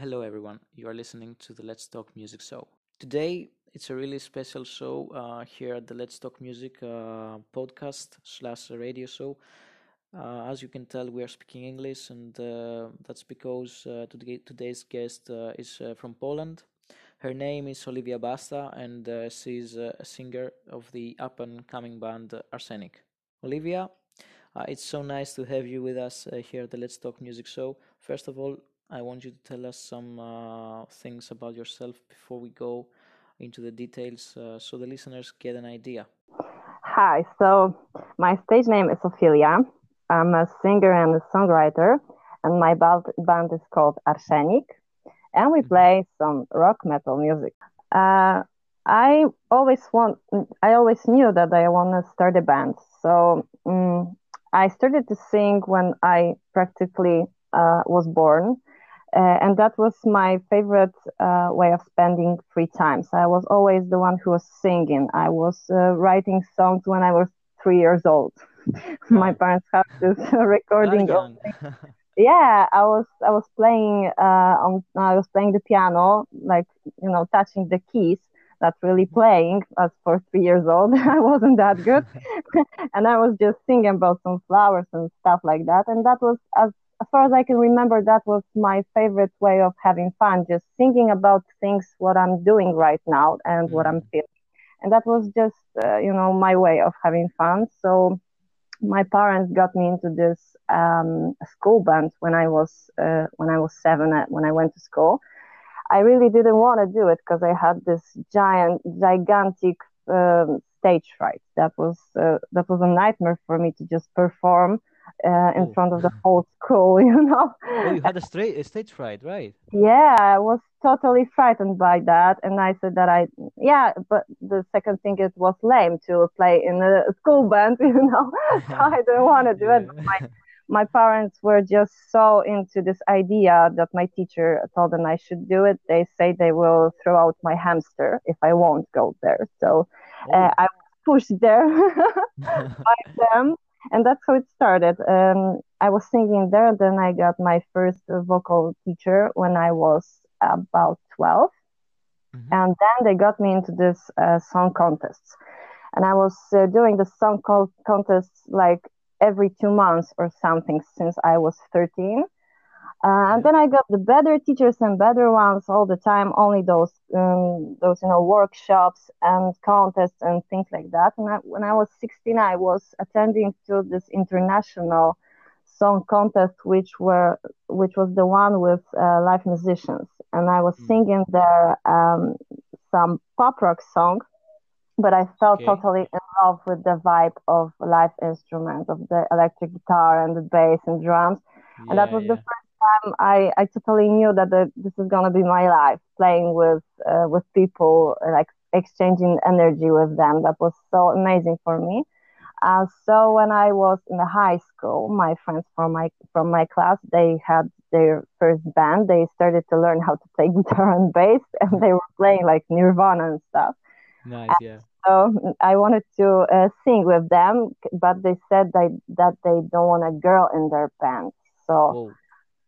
Hello, everyone. You are listening to the Let's Talk Music Show. Today, it's a really special show uh, here at the Let's Talk Music uh, podcast slash radio show. Uh, as you can tell, we are speaking English, and uh, that's because uh, today, today's guest uh, is from Poland. Her name is Olivia Basta, and she's a singer of the up and coming band Arshenic. Olivia, uh, it's so nice to have you with us uh, here at the Let's Talk Music Show. First of all, I want you to tell us some uh, things about yourself before we go into the details uh, so the listeners get an idea. Hi, so my stage name is Ofilia. I'm a singer and a songwriter, and my band, band is called Arshenic, and we play some rock metal music. Uh, I always want, I always knew that I want to start a band. So um, I started to sing when I practically uh, was born. Uh, and that was my favorite uh, way of spending free time. So I was always the one who was singing. I was uh, writing songs when I was three years old. my parents have this recording yeah i was i was playing uh on i was playing the piano like you know touching the keys not really playing as for three years old i wasn't that good and i was just singing about some flowers and stuff like that and that was as as far as i can remember that was my favorite way of having fun just thinking about things what i'm doing right now and what i'm feeling and that was just uh, you know my way of having fun so my parents got me into this um, school band when I was uh, when I was seven uh, when I went to school. I really didn't want to do it because I had this giant, gigantic um, stage fright. That was uh, that was a nightmare for me to just perform uh, in Oh. front of the whole school. You know. Oh, you had a, straight, a stage fright, right? Yeah, I was totally frightened by that, and I said that I yeah, but the second thing is, it was lame to play in a school band, you know. so I didn't want to do it. But my my parents were just so into this idea that my teacher told them I should do it. They say they will throw out my hamster if I won't go there. So uh, I was pushed there by them, and that's how it started. Um, I was singing there, then I got my first vocal teacher when I was about 12 Mhm. and then they got me into this uh, song contests and i was uh, doing the song co- contests like every two months or something since i was 13 uh, and then i got the better teachers and better ones all the time only those um, those you know workshops and contests and things like that and I, when i was 16 i was attending to this international song contest which were which was the one with uh, live musicians and i was Mm. singing there um, some pop rock song but i fell Okay. totally in love with the vibe of live instruments of the electric guitar and the bass and drums and that was yeah. the first time I, I totally knew that the, this is gonna be my life, playing with uh, with people, like exchanging energy with them. That was so amazing for me. Uh, so when I was in the high school, my friends from my from my class they had their first band. They started to learn how to play guitar and bass, and they were playing like Nirvana and stuff. Nice, yeah. So I wanted to uh, sing with them, but they said that that they don't want a girl in their band. So Whoa,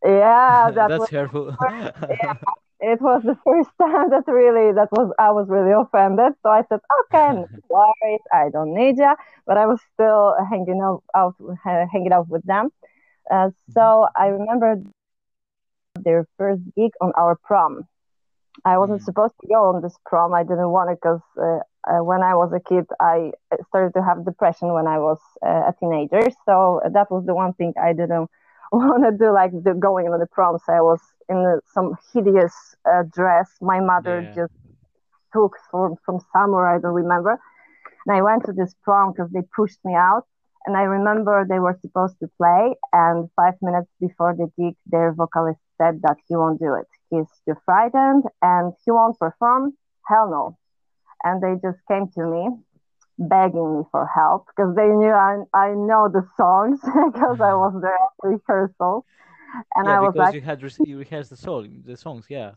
yeah, that that's was hurtful. yeah, it was the first time that really that was I was really offended. So I said, okay, no worries, I don't need you. But I was still hanging out, out uh, hanging out with them. Uh, so I remember their first gig on our prom. I wasn't Mm. supposed to go on this prom. I didn't want it because uh, uh, when I was a kid, I started to have depression when I was uh, a teenager. So that was the one thing I didn't want to do, like the, going on the prom. So I was in some hideous uh, dress. My mother Yeah. just took from from somewhere I don't remember, and I went to this prom because they pushed me out. And I remember they were supposed to play, and five minutes before the gig, their vocalist said that he won't do it. He's too frightened and he won't perform. Hell no. And they just came to me begging me for help because they knew I, I know the songs because I mm-hmm. was there at rehearsal. And yeah, I was because like, you had re- you rehearsed the song, the songs, yeah.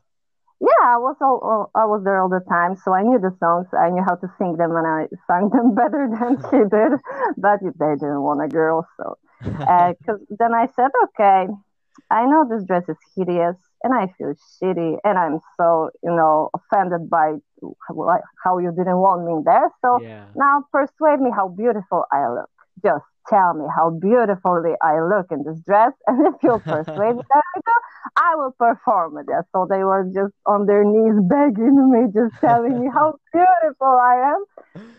yeah, I was all, all- I was there all the time, so I knew the songs. I knew how to sing them, and I sang them better than she did. But they didn't want a girl, so uh, because then I said, okay, I know this dress is hideous, and I feel shitty, and I'm so you know offended by how you didn't want me there. So yeah. now persuade me how beautiful I look. Just tell me how beautifully I look in this dress, and if you'll persuade me that I do, I will perform it. So they were just on their knees begging me, just telling me how beautiful I am.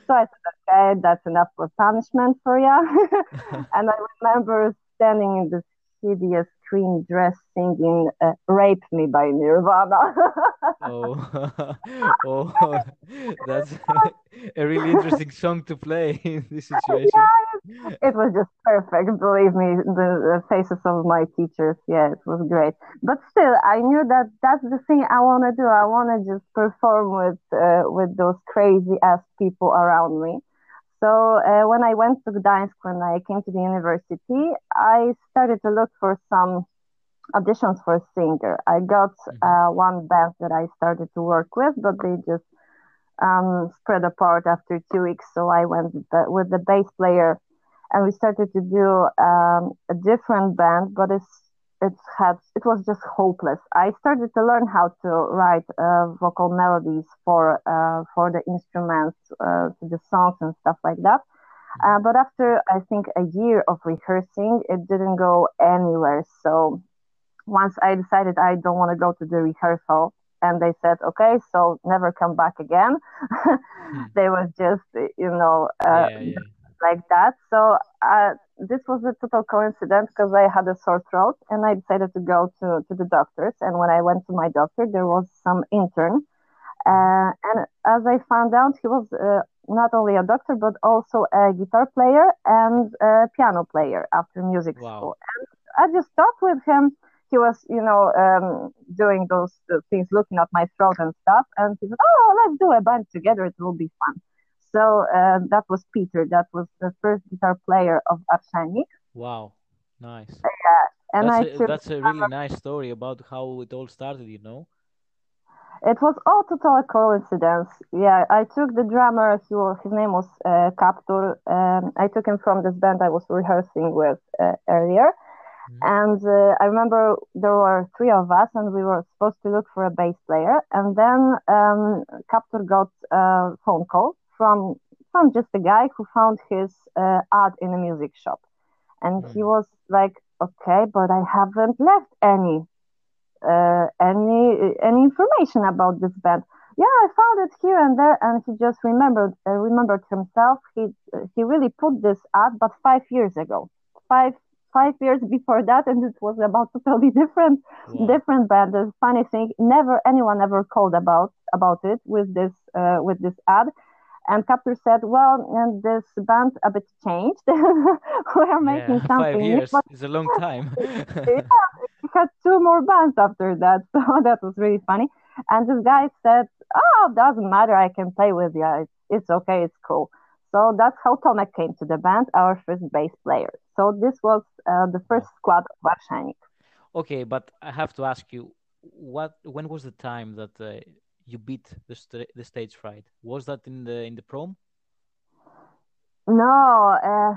So I said, okay, that's enough for punishment for you. and I remember standing in this hideous green dress singing uh, Rape Me by Nirvana. oh, oh, that's a really interesting song to play in this situation. It was just perfect. Believe me, the, the, faces of my teachers, yeah, it was great. But still, I knew that that's the thing I want to do. I want to just perform with uh, with those crazy ass people around me. So uh, when I went to Gdańsk, when I came to the university, I started to look for some auditions for a singer. I got mm-hmm. uh, one band that I started to work with, but they just um, spread apart after two weeks. So I went with the, with the bass player, and we started to do um, a different band, but it's it had it was just hopeless. I started to learn how to write uh, vocal melodies for uh, for the instruments, uh, to the songs and stuff like that. Uh, but after I think a year of rehearsing, it didn't go anywhere. So once I decided I don't want to go to the rehearsal, and they said, okay, so never come back again. hmm. They was just you know uh, yeah, yeah. like that. So uh, this was a total coincidence because I had a sore throat and I decided to go to, to the doctors. And when I went to my doctor, there was some intern. Uh, and as I found out, he was uh, not only a doctor, but also a guitar player and a piano player after music wow. school. And I just talked with him. He was, you know, um, doing those things, looking at my throat and stuff. And he said, Oh, let's do a band together. It will be fun. So uh, that was Peter. That was the first guitar player of Arshenic. Wow, nice. Yeah, and that's I a, that's a really nice story about how it all started. You know. It was all total coincidence. Yeah, I took the drummer. He was, his name was uh, Captor. Um, I took him from this band I was rehearsing with uh, earlier. Mm-hmm. And uh, I remember there were three of us, and we were supposed to look for a bass player. And then um, Captor got a phone call from from just a guy who found his uh, ad in a music shop, and mm. he hmm. was like, "Okay, but I haven't left any uh, any any information about this band." Yeah, I found it here and there, and he just remembered uh, remembered himself. He he really put this ad, but five years ago, five five years before that, and it was about totally different yeah. different band. The funny thing, never anyone ever called about about it with this uh, with this ad and Captor said, "Well, and this band a bit changed. we are making yeah, something." Five years but... is a long time. yeah, we had two more bands after that, so that was really funny. And this guy said, "Oh, doesn't matter. I can play with you. It's, it's okay. It's cool." So that's how Tomek came to the band, our first bass player. So this was uh, the first squad of Arshenic. Okay, but I have to ask you, what? When was the time that? Uh, you beat the st- the stage fright. Was that in the in the prom? No, uh,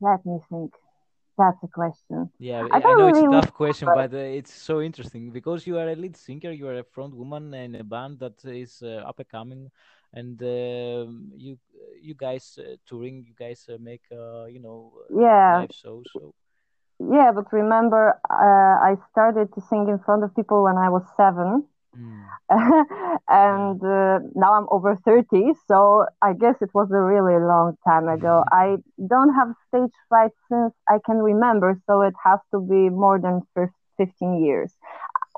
let me think. That's a question. Yeah, I, I know really it's a tough question, but uh, it's so interesting because you are a lead singer, you are a front woman in a band that is uh, up and coming, and uh, you you guys uh, touring, you guys uh, make you know yeah live shows. So. Yeah, but remember, I started to sing in front of people when I was seven Mm. and uh, now I'm over 30, so I guess it was a really long time ago. Mm. I don't have stage fright since I can remember, so it has to be more than 15 years.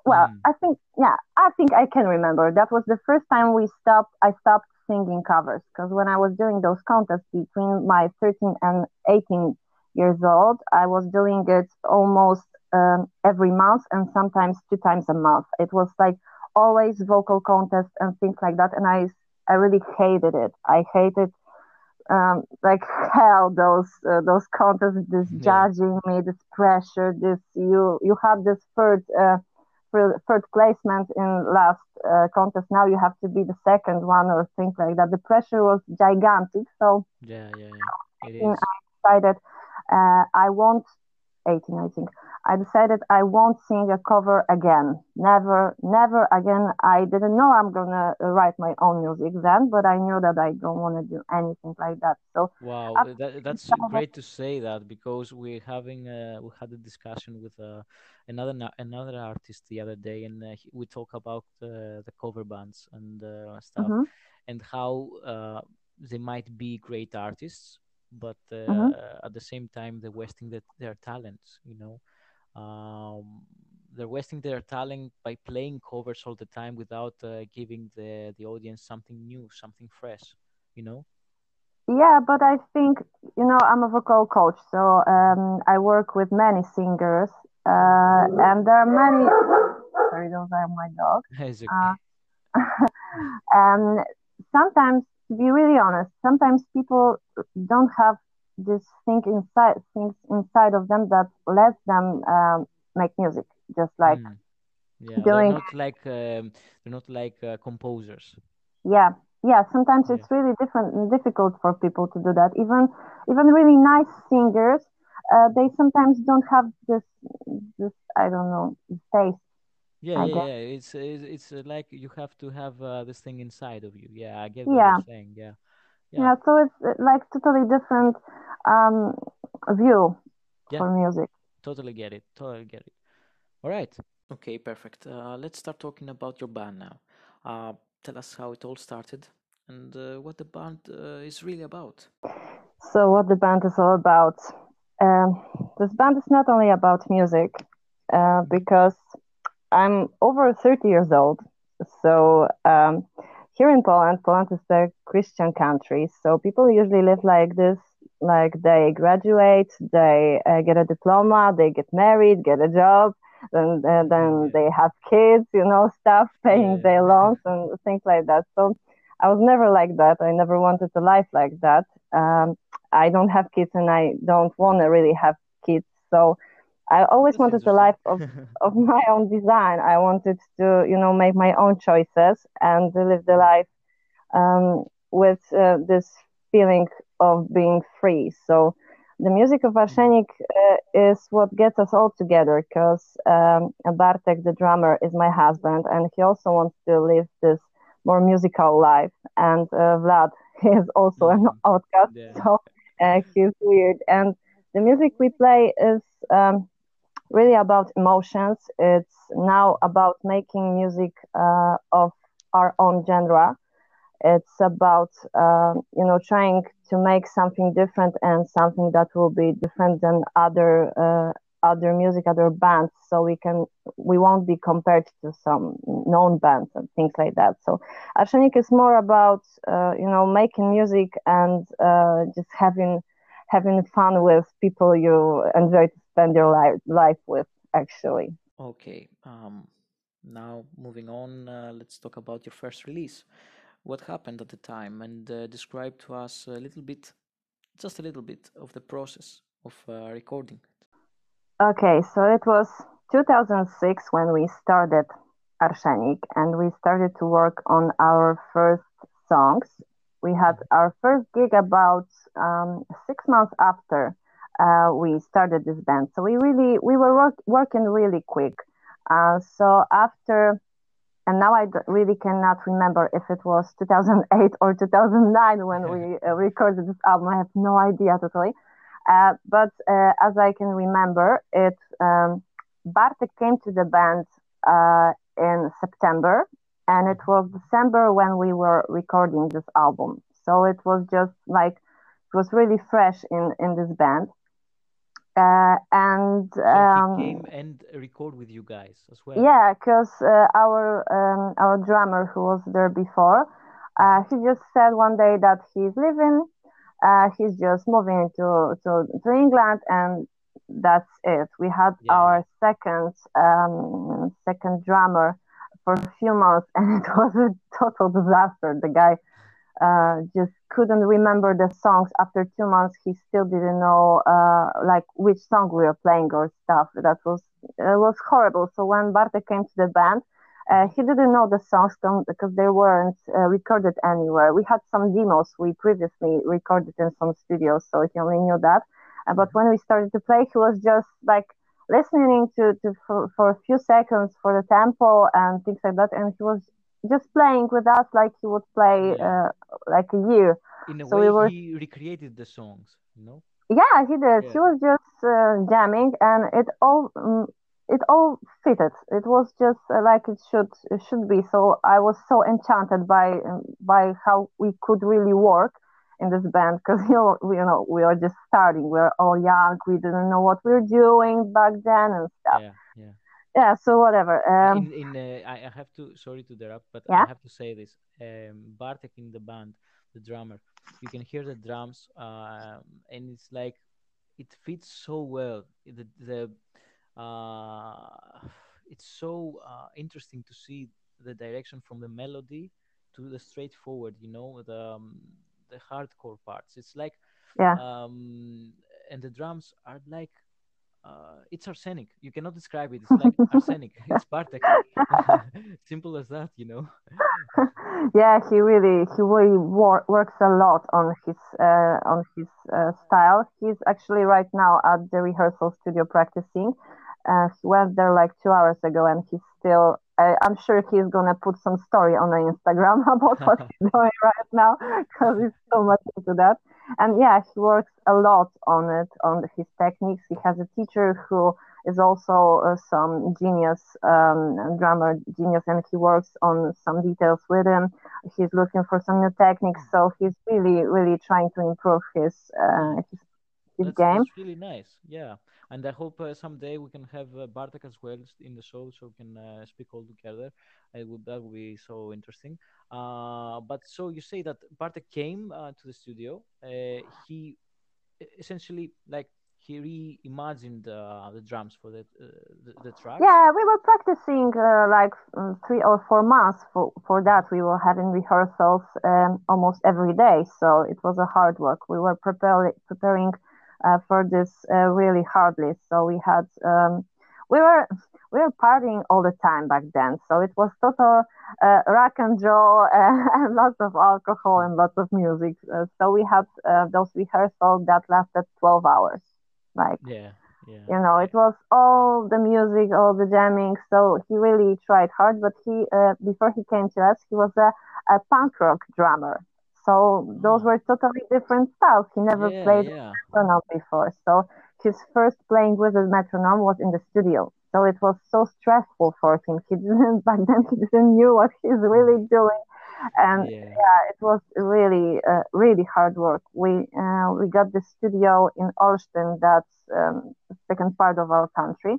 Well, mm. I think, yeah, I think I can remember. That was the first time we stopped, I stopped singing covers because when I was doing those contests between my 13 and 18 years old, I was doing it almost um, every month and sometimes two times a month. It was like always vocal contests and things like that, and I I really hated it. I hated um, like hell those uh, those contests, this yeah. judging me, this pressure, this you you have this third uh, third placement in last uh, contest. Now you have to be the second one or things like that. The pressure was gigantic. So yeah, yeah, yeah. I decided uh, I want 18, I think. I decided I won't sing a cover again. Never, never again. I didn't know I'm gonna write my own music then, but I knew that I don't want to do anything like that. So wow, that, that's great to say that because we're having uh, we had a discussion with uh, another another artist the other day, and uh, we talk about uh, the cover bands and uh, stuff, mm-hmm. and how uh, they might be great artists, but mm-hmm. at the same time they're wasting the, their talents. You know um, they're wasting their talent by playing covers all the time without uh, giving the the audience something new, something fresh. You know. Yeah, but I think you know I'm a vocal coach, so um, I work with many singers, uh, and there are many. Sorry, those are my dogs. okay. uh, and sometimes, to be really honest, sometimes people don't have this thing inside things inside of them that lets them um, make music just like mm. yeah doing they're not like um, they're not like uh, composers yeah yeah sometimes yeah. it's really different difficult for people to do that even even really nice singers uh, they sometimes don't have this this i don't know taste yeah, yeah, yeah. It's it's, it's uh, like you have to have uh, this thing inside of you. Yeah, I get what yeah. you're saying. Yeah. Yeah. Yeah. So it's like totally different um, view yeah. for music. Totally get it. Totally get it. All right. Okay, perfect. Uh, let's start talking about your band now. Uh, tell us how it all started and uh, what the band uh, is really about. So, what the band is all about? Um, this band is not only about music, uh, because I'm over 30 years old. So, um, here in Poland, Poland is a Christian country. So, people usually live like this like they graduate, they uh, get a diploma, they get married, get a job, and uh, then they have kids, you know, stuff, paying their loans and things like that. So I was never like that. I never wanted a life like that. Um, I don't have kids and I don't want to really have kids. So I always wanted a life of, of my own design. I wanted to, you know, make my own choices and live the life um, with uh, this feeling of being free. So the music of Arshenic uh, is what gets us all together because um, Bartek, the drummer, is my husband, and he also wants to live this more musical life. And uh, Vlad is also an mm-hmm. outcast, yeah. so uh, he's weird. And the music we play is um, really about emotions. It's now about making music uh, of our own genre. It's about uh, you know trying to make something different and something that will be different than other uh, other music, other bands. So we can we won't be compared to some known bands and things like that. So Arshenic is more about uh, you know making music and uh, just having having fun with people you enjoy to spend your life life with. Actually. Okay. Um, now moving on, uh, let's talk about your first release what happened at the time and uh, describe to us a little bit, just a little bit, of the process of uh, recording. It. Okay, so it was 2006 when we started Arshenic and we started to work on our first songs. We had our first gig about um, six months after uh, we started this band. So we really we were work, working really quick. Uh, so after and now I really cannot remember if it was 2008 or 2009 when we uh, recorded this album. I have no idea totally. Uh, but uh, as I can remember, it um, Bartek came to the band uh, in September, and it was December when we were recording this album. So it was just like it was really fresh in in this band. Uh, and um, he came and record with you guys as well. Yeah, because uh, our um, our drummer who was there before, uh, he just said one day that he's leaving. Uh, he's just moving to, to to England, and that's it. We had yeah. our second um, second drummer for a few months, and it was a total disaster. The guy uh, just couldn't remember the songs. After two months he still didn't know uh, like which song we were playing or stuff. That was it was horrible. So when bartek came to the band uh, he didn't know the songs because they weren't uh, recorded anywhere. We had some demos we previously recorded in some studios so he only knew that. Uh, but when we started to play he was just like listening to, to for, for a few seconds for the tempo and things like that. And he was just playing with us like he would play Yeah. uh, like a year. In a So way, we were he recreated the songs, you know? Yeah, he did. Yeah. He was just uh, jamming, and it all mm, it all fitted. It was just uh, like it should it should be. So I was so enchanted by um, by how we could really work in this band because you know we, you know we are just starting. We're all young. We didn't know what we were doing back then and stuff. Yeah, yeah. Yeah. So whatever. Um. In in uh, I, have to sorry to interrupt, but I have to say this. Um, Bartek in the band, the drummer, you can hear the drums, um, and it's like it fits so well. The the uh, it's so uh, interesting to see the direction from the melody to the straightforward. You know the um, the hardcore parts. It's like Yeah. um, and the drums are like uh, it's arsenic. You cannot describe it. It's like arsenic. It's Bartek. Simple as that, you know. yeah, he really he really wor- works a lot on his uh, on his uh, style. He's actually right now at the rehearsal studio practicing. Uh, he went there like two hours ago, and he's still. I, I'm sure he's gonna put some story on Instagram about what he's doing right now because he's so much into that. And yeah, he works a lot on it, on his techniques. He has a teacher who is also uh, some genius um, drummer genius, and he works on some details with him. He's looking for some new techniques, so he's really, really trying to improve his uh, his, his That's, game. that's really nice. Yeah. And I hope uh, someday we can have uh, Bartek as well in the show so we can uh, speak all together. It would, that would be so interesting. Uh, but so you say that Bartek came uh, to the studio. Uh, he essentially, like, he reimagined uh, the drums for the, uh, the, the tracks. Yeah, we were practicing uh, like mm, three or four months for, for that. We were having rehearsals um, almost every day, so it was a hard work. We were preparing uh, for this uh, really hardly. So we had um, we were we were partying all the time back then. So it was total uh, rock and roll uh, and lots of alcohol and lots of music. Uh, so we had uh, those rehearsals that lasted twelve hours, like Yeah. Yeah. you know it was all the music all the jamming so he really tried hard but he uh, before he came to us he was a, a punk rock drummer so those Oh. were totally different styles he never Yeah, played yeah. metronome before so his first playing with a metronome was in the studio so it was so stressful for him he didn't back then he didn't knew what he's really doing and Yeah. it was really uh, really hard work. We uh, we got the studio in Olsztyn, that's um, the second part of our country.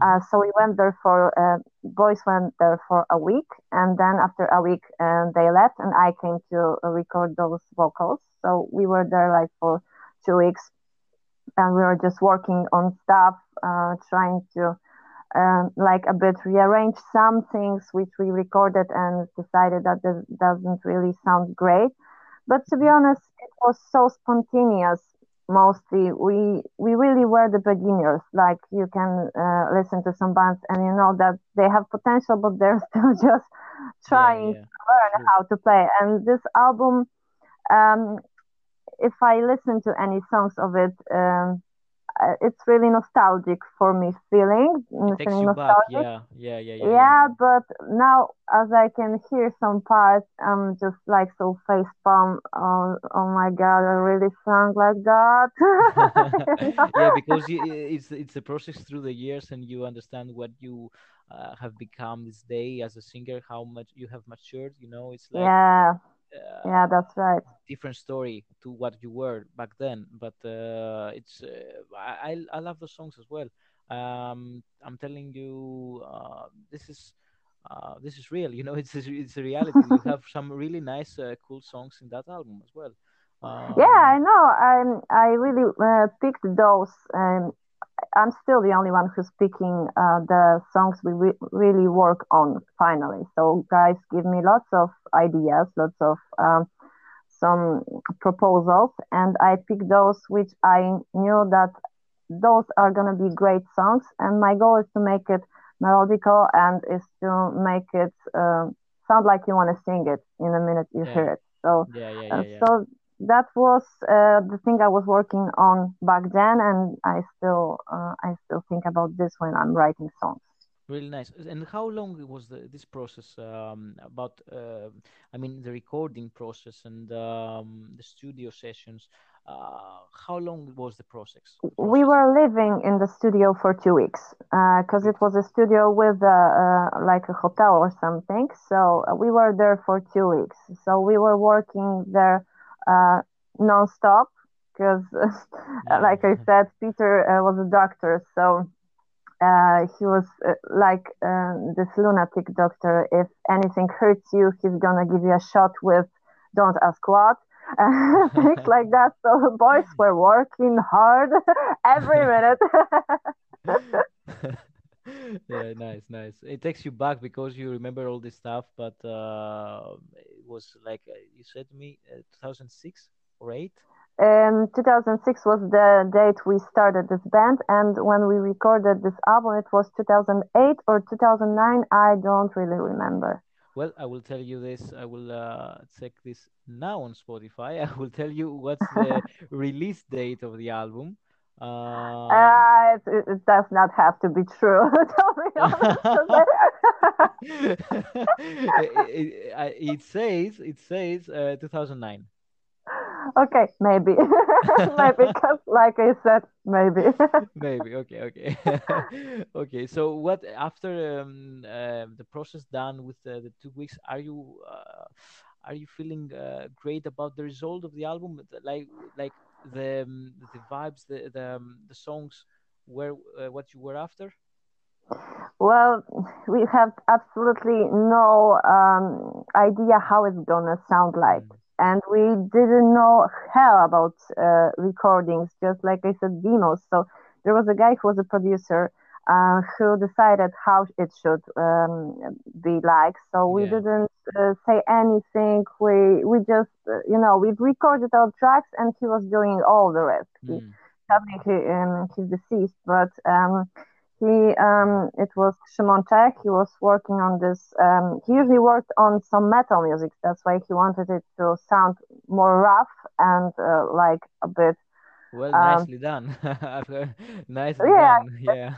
Uh, so we went there for uh, boys went there for a week, and then after a week uh, they left, and I came to record those vocals. So we were there like for two weeks, and we were just working on stuff, uh, trying to um, like a bit rearrange some things which we recorded and decided that this doesn't really sound great. But to be honest, it was so spontaneous. Mostly, we we really were the beginners. Like you can uh, listen to some bands and you know that they have potential, but they're still just trying yeah, to learn how to play. And this album, um, if I listen to any songs of it, um, it's really nostalgic for me feeling It takes you back. nostalgic Yeah. Yeah. Yeah. Yeah. yeah, but now as I can hear some parts, I'm just like so face palm. Oh, oh my god, I really sound like that. Yeah, because you, it's it's a process through the years, and you understand what you uh, have become this day as a singer, how much you have matured. You know, it's like yeah, uh, yeah, that's right. different story to what you were back then. But uh, it's uh, I I I love the songs as well. Um, I'm telling you, uh, this is. Uh, this is real, you know. It's it's a reality. You have some really nice, uh, cool songs in that album as well. Yeah, I Um, know. I'm I really uh, picked those. Um, I'm still the only one who's picking uh, the songs we re- really work on finally. So guys give me lots of ideas, lots of um, some proposals, and I pick those which I knew that those are gonna be great songs. And my goal is to make it melodical and is to make it um sound like you want to sing it in a minute you Yeah. hear it. So yeah, yeah, uh, so that was uh, the thing I was working on back then, and I still uh, I still think about this when I'm writing songs. Really nice. And how long was the, this process? Um, about, uh, I mean, the recording process and um, the studio sessions. Uh, how long was the process? process? We were living in the studio for two weeks because uh, it was a studio with like a hotel or something. So uh, we were there for two weeks. So we were working there uh, non-stop because, yeah. like I said, Peter was a doctor. So uh, he was uh, like uh, this lunatic doctor. If anything hurts you, he's gonna give you a shot with don't ask what. things like that. So the boys were working hard every minute. Yeah, nice, nice. It takes you back because you remember all this stuff, but uh, it was like uh, you said to me, uh, 2006 or 8? Um, 2006 was the date we started this band, and when we recorded this album, it was 2008 or 2009. I don't really remember. Well, I will tell you this. I will uh, check this now on Spotify. I will tell you what's the release date of the album. Uh, uh it, it, does not have to be true. it, it, it, says it says uh, 2009 okay, maybe, maybe, because like I said, maybe. maybe. Okay. Okay. okay. So, what after um, uh, the process done with uh, the two weeks, are you uh, are you feeling uh, great about the result of the album? Like, like the um, the vibes, the the um, the songs were uh, what you were after. Well, we have absolutely no um, idea how it's gonna sound like. Mm and we didn't know hell about uh, recordings, just like I said, demos. So there was a guy who was a producer uh, who decided how it should um, be like. So we yeah. didn't uh, say anything. We we just uh, you know we recorded our tracks, and he was doing all the rest. Mm. He, he, um, he's deceased, but. Um, he um, it was Szymon Czech. He was working on this. Um, he usually worked on some metal music. That's why he wanted it to sound more rough and uh, like a bit. Well, um, nicely done. nicely yeah, done. Yeah.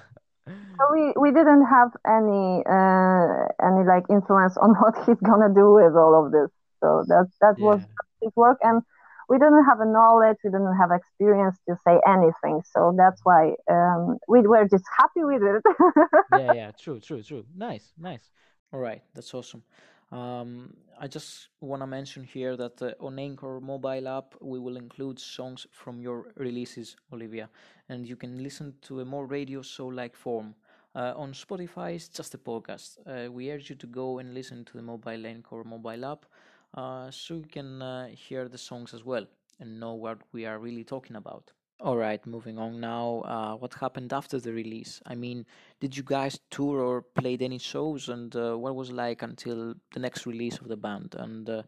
So we, we didn't have any uh, any like influence on what he's gonna do with all of this. So that that yeah. was his work and we didn't have a knowledge, we didn't have experience to say anything. So that's why um, we were just happy with it. yeah, yeah, true, true, true. Nice, nice. All right, that's awesome. Um, I just want to mention here that uh, on Anchor mobile app we will include songs from your releases, Olivia, and you can listen to a more radio show-like form. Uh, on Spotify, it's just a podcast. Uh, we urge you to go and listen to the mobile Anchor mobile app uh, so you can uh, hear the songs as well and know what we are really talking about. All right, moving on now. Uh, what happened after the release? I mean, did you guys tour or played any shows, and uh, what was like until the next release of the band? And uh,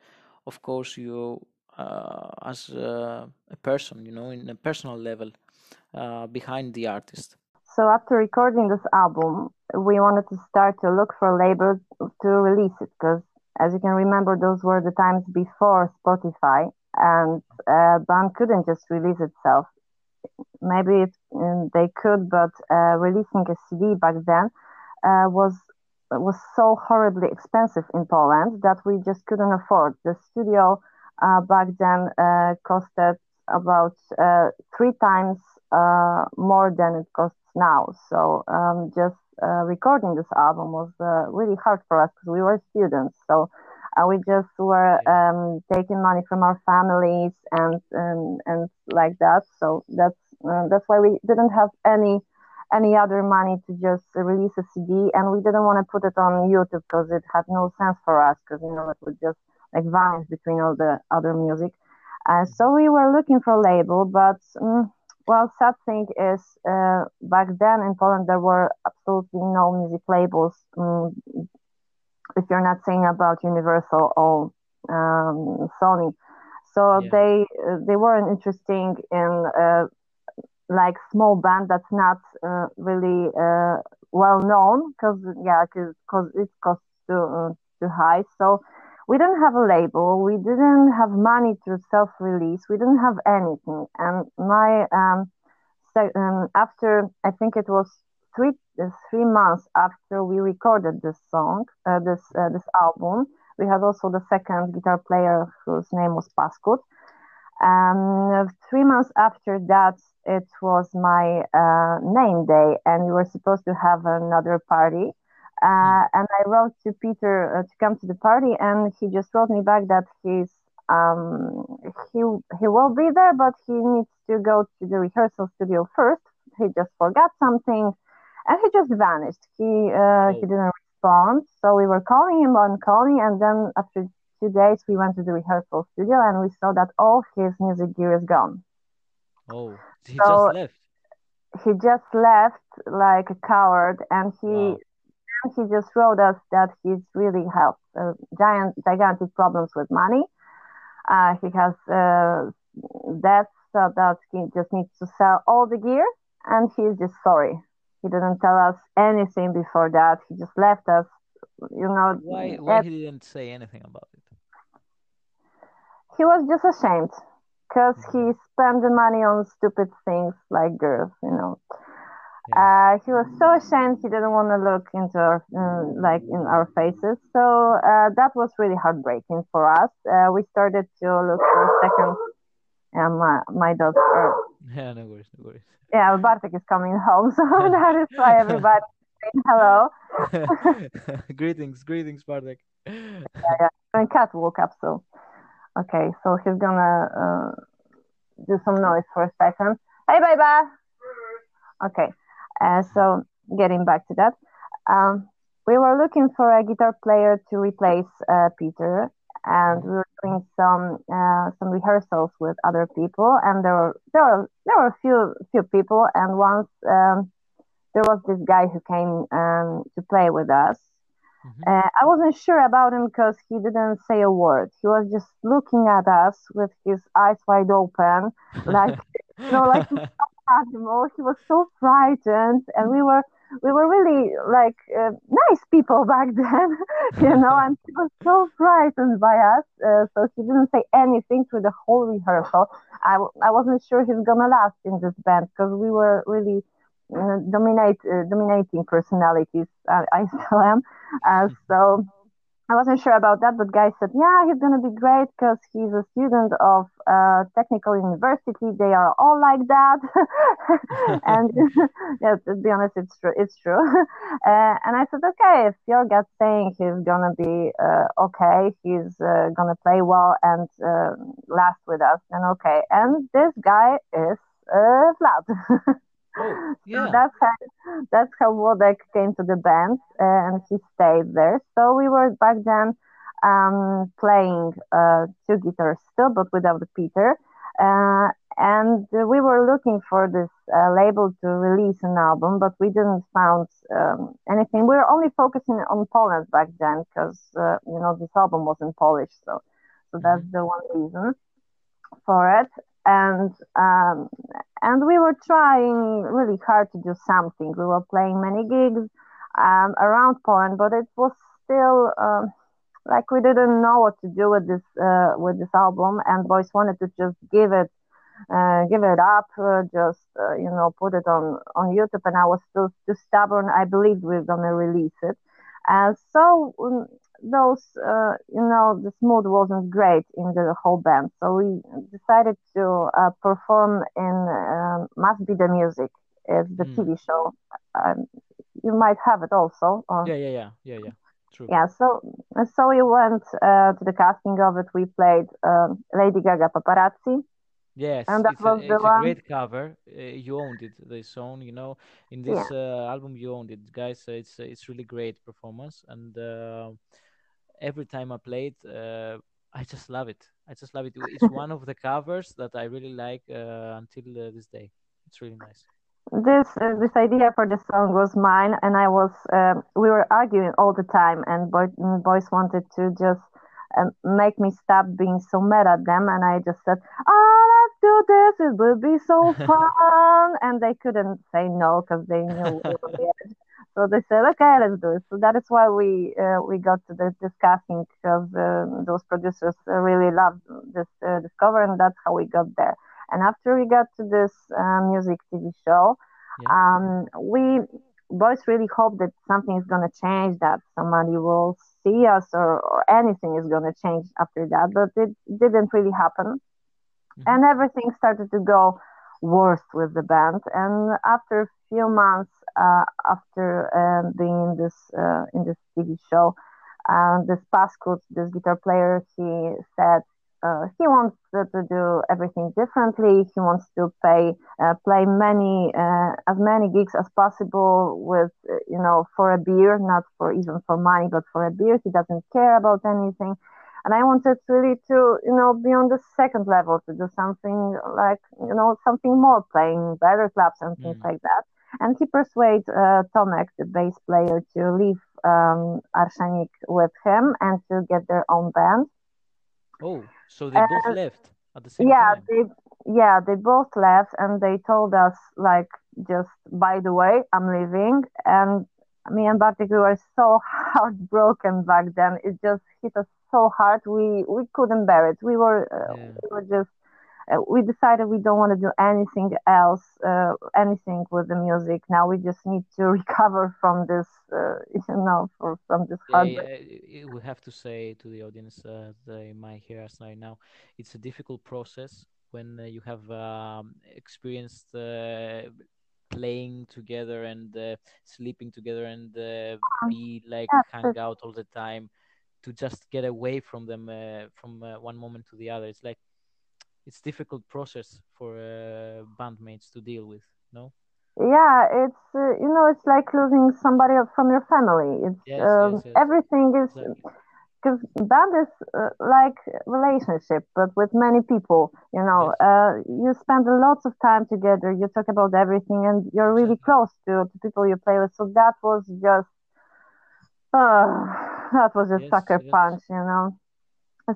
of course, you uh, as a person, you know, in a personal level, behind the artist. So after recording this album, we wanted to start to look for labels to release it because as you can remember, those were the times before Spotify, and uh, band couldn't just release itself. Maybe it, um, they could, but uh, releasing a CD back then uh, was was so horribly expensive in Poland that we just couldn't afford. The studio uh, back then uh, costed about uh, three times uh, more than it costs now. So um, just uh, recording this album was uh, really hard for us because we were students. So uh, we just were um, taking money from our families and and, and like that. So that's uh, that's why we didn't have any any other money to just release a CD, and we didn't want to put it on YouTube because it had no sense for us because you know it would just like vanish between all the other music. Uh, so we were looking for a label, but. Um, well, sad thing is, uh, back then in Poland there were absolutely no music labels. Um, if you're not saying about Universal or um, Sony, so yeah. they uh, they weren't interesting in uh, like small band that's not uh, really uh, well known because yeah, because it costs too uh, too high. So we didn't have a label. We didn't have money to self-release. We didn't have anything. And my um, so, um, after I think it was three uh, three months after we recorded this song, uh, this uh, this album, we had also the second guitar player whose name was Paskut. Um, three months after that, it was my uh, name day, and we were supposed to have another party. Uh, hmm. and I wrote to Peter uh, to come to the party, and he just wrote me back that he's um, he he will be there, but he needs to go to the rehearsal studio first. He just forgot something, and he just vanished. He uh, he didn't respond, so we were calling him on calling, and then after two days we went to the rehearsal studio, and we saw that all his music gear is gone. Oh, he so just left. He just left like a coward, and he. Wow he just wrote us that he's really has uh, giant, gigantic problems with money. Uh, he has uh, debts so that he just needs to sell all the gear, and he's just sorry. He didn't tell us anything before that. He just left us. You know. Why? Why at, he didn't say anything about it? He was just ashamed because he spent the money on stupid things like girls. You know. Uh, he was so ashamed he didn't want to look into our, uh, like in our faces. So uh, that was really heartbreaking for us. Uh, we started to look for a second. Yeah, my my dog. yeah, no worries, no worries. Yeah, Bartek is coming home, so that is why everybody saying hello. greetings, greetings, Bartek. yeah, yeah. And cat woke up, so okay, so he's gonna uh, do some noise for a second. Hey, bye. Bye! Okay. Uh, so getting back to that, um, we were looking for a guitar player to replace uh, Peter, and we were doing some uh, some rehearsals with other people, and there were there were there were a few few people, and once um, there was this guy who came um, to play with us. Mm-hmm. Uh, I wasn't sure about him because he didn't say a word. He was just looking at us with his eyes wide open, like you know, like animal. He was so frightened, and we were we were really like uh, nice people back then, you know. and he was so frightened by us, uh, so he didn't say anything through the whole rehearsal. I I wasn't sure he's gonna last in this band because we were really. Uh, dominate uh, dominating personalities I, I still am uh, so I wasn't sure about that, but guy said, yeah, he's gonna be great because he's a student of uh, technical university. They are all like that, and yeah, to be honest, it's true. It's true. Uh, and I said, okay, if your guy's saying he's gonna be okay, he's gonna play well and last with us, then okay. And this guy is uh. Oh, yeah. So that's how that's how Wodek came to the band, uh, and he stayed there. So we were back then um, playing uh, two guitars still, but without Peter. Uh, and we were looking for this uh, label to release an album, but we didn't found um, anything. We were only focusing on Poland back then because uh, you know this album was in Polish, so so that's mm-hmm. the one reason for it and um, and we were trying really hard to do something. We were playing many gigs um, around Poland, but it was still um, like we didn't know what to do with this uh, with this album. And boys wanted to just give it uh, give it up, uh, just uh, you know put it on on YouTube. And I was still too stubborn. I believed we were gonna release it. And so um, those, uh, you know, this mood wasn't great in the whole band. So we decided to uh, perform in um, Must Be the Music. It's the mm. TV show. Um, you might have it also. Or... Yeah, yeah, yeah, yeah, yeah. True. Yeah, so so we went uh, to the casting of it. We played um, Lady Gaga Paparazzi. Yes, and that it's, was a, the it's one... a great cover. Uh, you owned it, the song. You know, in this yeah. uh, album, you owned it, guys. it's it's really great performance, and uh, every time I play it, uh, I just love it. I just love it. It's one of the covers that I really like uh, until uh, this day. It's really nice. This uh, this idea for the song was mine, and I was um, we were arguing all the time, and boy, boys wanted to just um, make me stop being so mad at them, and I just said, "Oh, let's do this! It will be so fun!" and they couldn't say no because they knew So they said, okay, let's do it. So that is why we uh, we got to the discussing because uh, those producers really loved this uh, discover, and that's how we got there. And after we got to this uh, music TV show, yeah. um, we both really hope that something is going to change, that somebody will see us, or, or anything is going to change after that. But it didn't really happen, mm-hmm. and everything started to go worse with the band. And after a few months uh, after um, being in this uh, in this TV show, uh, this Pascut, this guitar player, he said uh, he wants to, to, do everything differently. He wants to pay, uh, play many, uh, as many gigs as possible with, you know, for a beer, not for even for money, but for a beer. He doesn't care about anything. And I wanted really to, you know, be on the second level to do something like, you know, something more, playing better clubs and things mm. like that. And he persuaded uh, Tomek, the bass player, to leave um, with him and to get their own band. Oh, so they both left at the same yeah, time. Yeah, they yeah they both left, and they told us like just by the way, I'm leaving, and me and Bartek we were so heartbroken back then. It just hit us so hard. We we couldn't bear it. We were uh, yeah. we were just uh, we decided we don't want to do anything else, uh, anything with the music. Now we just need to recover from this, uh, you know, for, from this hard. Yeah, yeah, we have to say to the audience, uh, they might hear us right now. It's a difficult process when uh, you have um, experienced uh, playing together and sleeping together and be like hang out all the time to just get away from them from one moment to the other. It's like it's difficult process for uh, bandmates to deal with no? Yeah it's uh, you know it's like losing somebody from your family. It's yes, um, yes, yes. everything is because exactly. band is uh, like relationship but with many people you know. Uh, you spend a lot of time together you talk about everything and you're really close to, to people you play with. So that was just uh, that was a sucker punch you know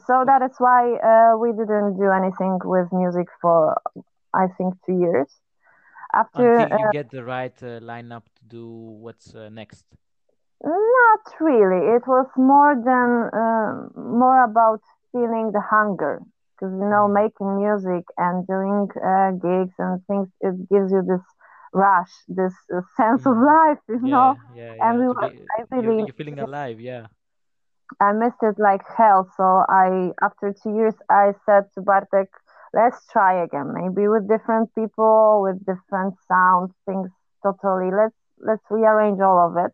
so that is why uh, we didn't do anything with music for I think two years. After Until you uh, get the right uh, lineup to do what's uh, next. Not really. It was more than uh, more about feeling the hunger because you know mm. making music and doing uh, gigs and things it gives you this rush, this sense mm. of life, you yeah, know. Yeah, yeah. And we were, be, I really, you're, you're feeling alive, yeah. I missed it like hell. So I, after two years, I said to Bartek, let's try again. Maybe with different people, with different sounds, things totally. Let's let's rearrange all of it.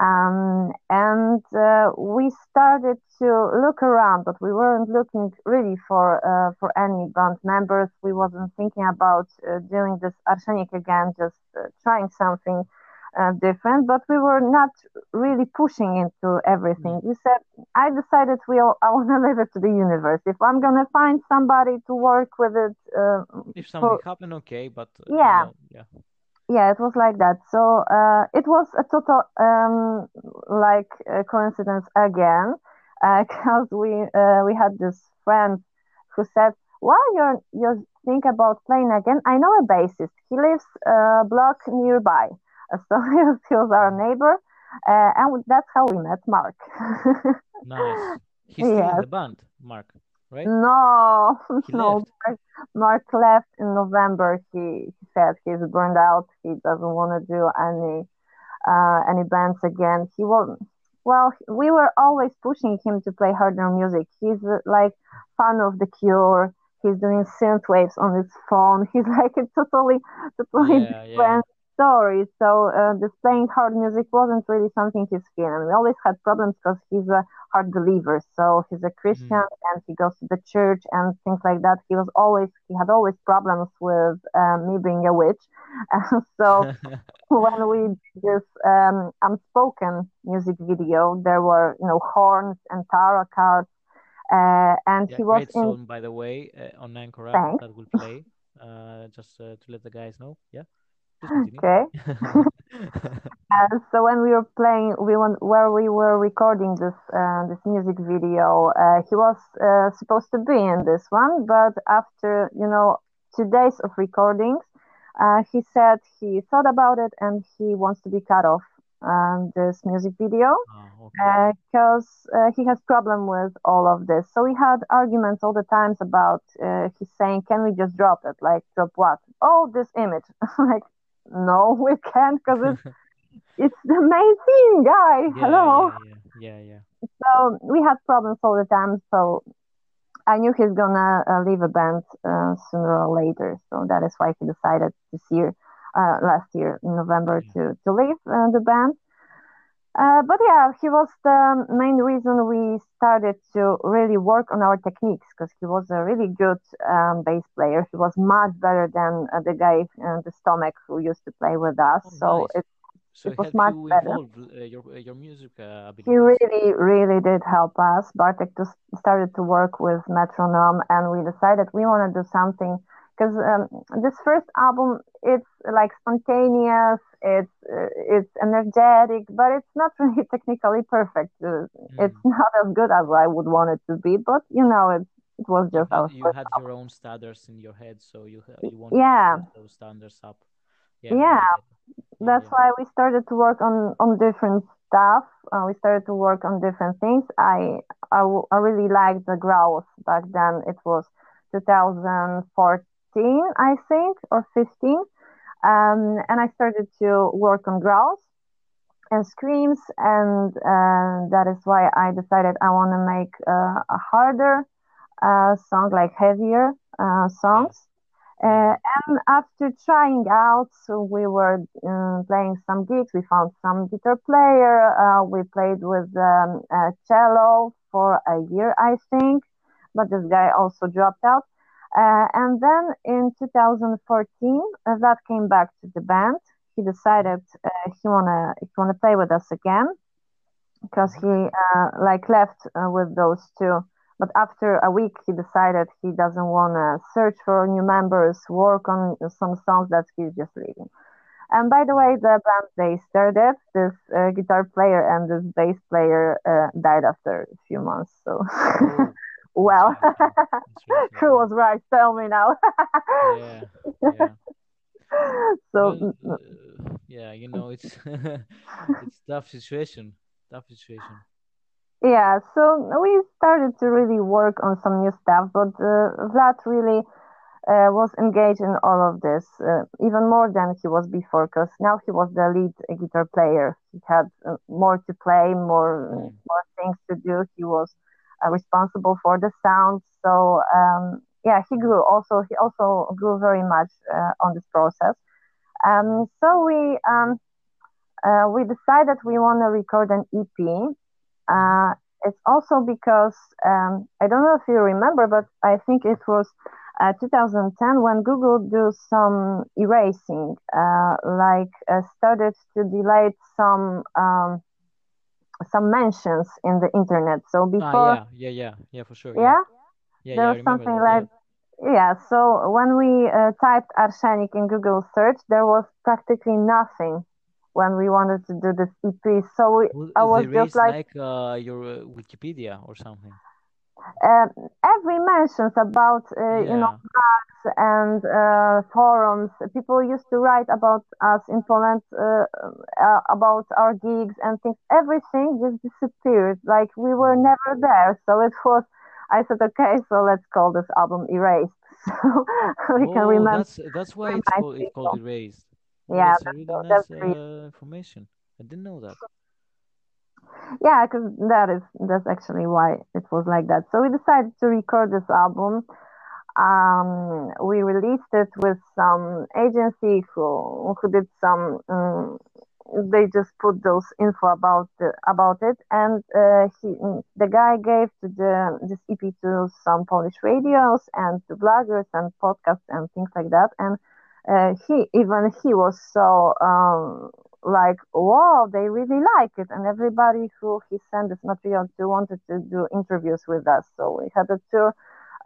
Um, and uh, we started to look around, but we weren't looking really for uh, for any band members. We wasn't thinking about uh, doing this Arshenic again, just uh, trying something uh, different, but we were not really pushing into everything. Mm. We said, I decided we all, I want to leave it to the universe. If I'm gonna find somebody to work with it, uh, if something for, happen, okay, but uh, yeah, yeah, yeah, it was like that. So uh, it was a total um, like coincidence again, because uh, we uh, we had this friend who said, "Why you're you think about playing again? I know a bassist. He lives a block nearby." So he was our neighbor, uh, and that's how we met Mark. nice. He's still yes. in the band, Mark, right? No, he no. Mark, Mark, left in November. He, he said he's burned out. He doesn't want to do any uh, any bands again. He won't. Well, we were always pushing him to play harder music. He's uh, like fan of The Cure. He's doing synth waves on his phone. He's like a totally, totally yeah, different yeah story. So uh, playing hard music wasn't really something he's. And we always had problems because he's a hard believer. So he's a Christian mm-hmm. and he goes to the church and things like that. He was always he had always problems with um, me being a witch. so when we did this um, unspoken music video, there were you know horns and tarot cards. Uh, and yeah, he was great in... song, by the way, uh, on Anchor that will play. Uh, just uh, to let the guys know. Yeah. Okay. uh, so when we were playing, we went where we were recording this uh, this music video. Uh, he was uh, supposed to be in this one, but after you know two days of recordings, uh, he said he thought about it and he wants to be cut off um, this music video Oh, because uh, he has problem with all of this. So we had arguments all the times about uh, he's saying, "Can we just drop it? Like drop what? Oh, this image." like, no, we can't because it's it's the main thing, guy. Yeah, Hello. yeah, yeah, yeah, yeah. So we had problems all the time. So I knew he's gonna uh, leave a band uh, sooner or later. So that is why he decided this year, uh, last year in November, Yeah. to to leave uh, the band. Uh, but yeah, he was the main reason we started to really work on our techniques because he was a really good um, bass player. He was much better than uh, the guy in the stomach who used to play with us. Oh, So nice. it, So it was much you better. evolve uh, your uh, your music uh, He really, really did help us. Bartek just started to work with metronome, and we decided we want to do something because um, this first album it's like spontaneous, it's uh, it's energetic, but it's not really technically perfect. Uh, It's Mm. not as good as I would want it to be, but you know, it it was You just had our you had your own standards in your head, so you you wanted to Yeah, those standards up. Yeah, yeah. get it. Yeah, That's yeah. why we started to work on on different stuff. Uh, we started to work on different things. I, I i really liked the growls back then. It was 2014, I think, or 15. Um, and I started to work on growls and screams, and uh, that is why I decided I want to make uh, a harder uh, song, like heavier uh, songs. Uh, and after trying out, so we were um, playing some gigs. We found some guitar player. Uh, we played with um, uh, cello for a year, I think, but this guy also dropped out. Uh, and then in 2014, uh, that came back to the band. He decided uh, he wanna he wanna play with us again because he uh, like left uh, with those two. But after a week, he decided he doesn't want to search for new members, work on some songs that he's just leaving. And by the Mm. way, the band they started, this uh, guitar player and this bass player uh, died after a few months. So, Oh, well, that's really. That's really who was right? Tell me now. yeah, yeah. so, mm, uh, yeah, you know, it's it's tough situation, tough situation. yeah, so we started to really work on some new stuff, but uh, Vlad really uh, was engaged in all of this, uh, even more than he was before, because now he was the lead guitar player. He had uh, more to play, more Mm. more things to do. He was uh, responsible for the sound. So um, yeah, he grew. Also, he also grew very much uh, on this process. Um, so we um, uh, we decided we want to record an EP. Uh, it's also because um, I don't know if you remember, but I think it was uh, 2010 when Google do some erasing, uh, like started to delete some um, some mentions in the internet. So before, Ah, before, yeah, yeah, yeah, yeah, for sure. Yeah, yeah, yeah, there was something that. Like yeah. So when we uh, typed Arshenic in Google search, there was practically nothing when we wanted to do this EP. So we, Well, I was just like. like uh, your uh, Wikipedia or something. Um, every mentions about uh, you know Yeah. blogs and uh, forums. People used to write about us in Poland, uh, uh, about our gigs and things. Everything just disappeared. Like we were Mm. never there. So it was. I said, okay, so let's call this album Erased, so we can Oh, remember that's that's why it's called it's called erased. Yeah, that's that's really that's nice uh, information. I didn't know that. Yeah, because that is that's actually why it was like that. So we decided to record this album. Um, we released it with some agency who who did some. Um, they just put those info about about it, and uh, he the guy gave to the this EP to some Polish radios and to bloggers and podcasts and things like that. And uh, he even he was so um, like wow they really like it. And everybody who he sent this material to wanted to do interviews with us. So we had a tour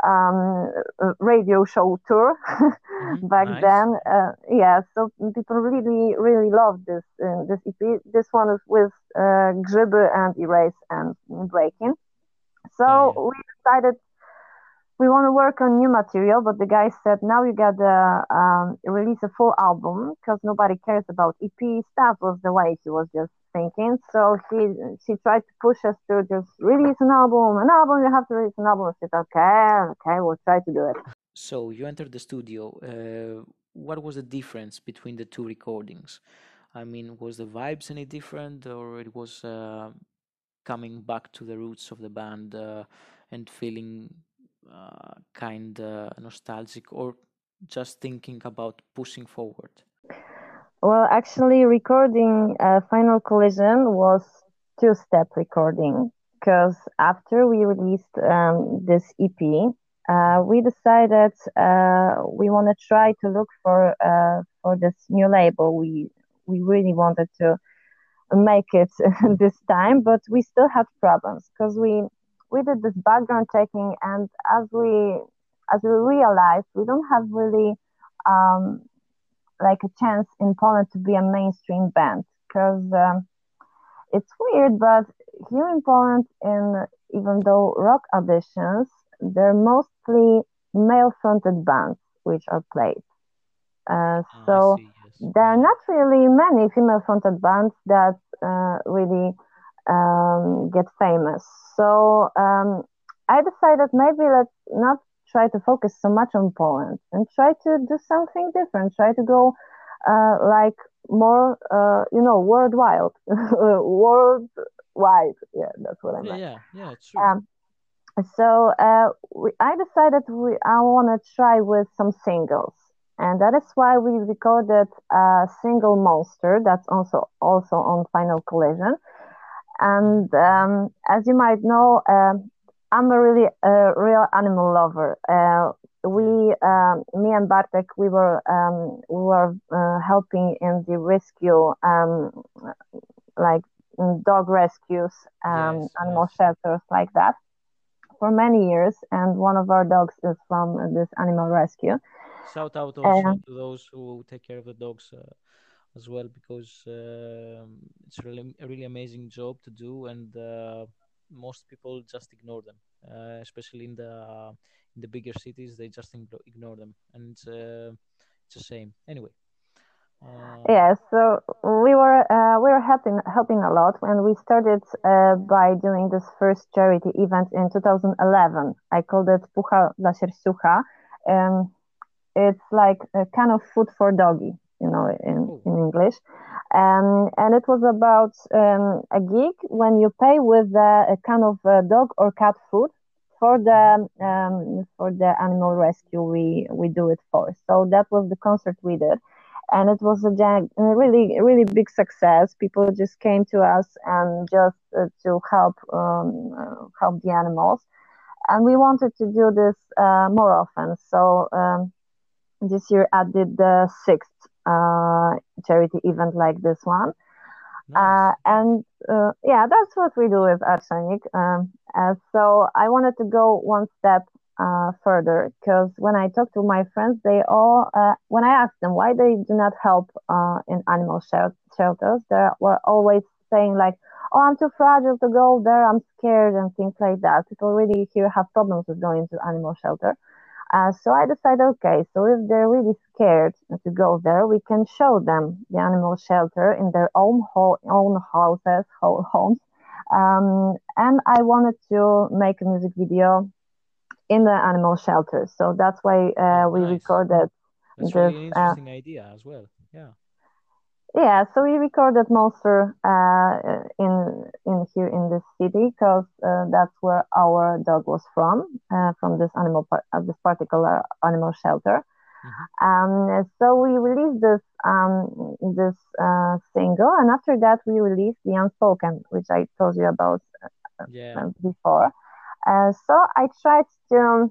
um, a radio show tour hmm back Nice. then. Uh, yeah so people really really loved this uh, this ep this one is with uh, grzyby and erase and breaking. So Yeah, yeah. we decided we want to work on new material, but the guy said now you gotta um, release a full album because nobody cares about EP stuff. Was the way he was just thinking. So he she tried to push us to just release an album, an album. You have to release an album. I said, okay, okay, we'll try to do it. So you entered the studio. Uh, what was the difference between the two recordings? I mean, was the vibes any different, or it was uh, coming back to the roots of the band uh, and feeling uh, kind of nostalgic, or just thinking about pushing forward? Well, actually, recording uh, Final Collision was two step recording because after we released um, this EP, uh, we decided uh, we want to try to look for uh, for this new label. We we really wanted to make it this time, but we still had problems because we we did this background checking, and as we as we realized, we don't have really um, like a chance in Poland to be a mainstream band because um, it's weird, but here in Poland, in even though rock auditions, they're mostly male-fronted bands which are played. Uh, oh, so see, yes. there are not really many female-fronted bands that uh, really um, get famous. So um, I decided maybe let's not try to focus so much on Poland and try to do something different. Try to go uh, like more, uh, you know, worldwide, worldwide. Yeah, that's what I meant. Yeah, yeah, it's true. Um, so uh, we, I decided we I want to try with some singles, and that is why we recorded a single "Monster" that's also also on Final Collision. And um, as you might know, um, I'm a really a real animal lover. Uh, we, um, me and Bartek, we were um, we were uh, helping in the rescue, um, like dog rescues, um, animal shelters, like that, for many years. And one of our dogs is from this animal rescue. Shout out also uh, to those who take care of the dogs. As well, because uh, it's really a really amazing job to do, and uh, most people just ignore them, uh, especially in the in the bigger cities. They just ignore them, and it's, uh, it's a shame. Anyway. Uh, yeah, so we were uh, we were helping helping a lot, and we started uh, by doing this first charity event in 2011. I called it Pucha dla Sierściucha. Um, it's like a kind of food for doggy, you know, in, oh. in English. Um, and it was about um, a gig when you pay with a, a kind of a dog or cat food for the um, for the animal rescue we we do it for. So that was the concert we did, and it was a, really really big success. People just came to us and just uh, to help um, uh, help the animals, and we wanted to do this uh, more often. So um, this year I did the sixth uh, charity event like this one. Nice. Uh, and uh, yeah, that's what we do with Arshenic. Um, so I wanted to go one step uh, further because when I talk to my friends, they all, uh, when I ask them why they do not help uh, in animal shel- shelters, they were always saying like, "Oh, I'm too fragile to go there. I'm scared," and things like that. People really here have problems with going to animal shelter. Uh, so I decided, okay, so if they're really scared to go there, we can show them the animal shelter in their own ho- own houses, homes. Um, and I wanted to make a music video in the animal shelter, so that's why uh, we nice. recorded. That's this, really uh, interesting uh, idea as well. Yeah. Yeah, so we recorded Monster uh, in in here in this city because uh, that's where our dog was from, uh, from this animal uh, this particular animal shelter. Mm-hmm. Um, so we released this um, this uh, single, and after that we released the Unspoken, which I told you about uh, yeah. before. so I tried to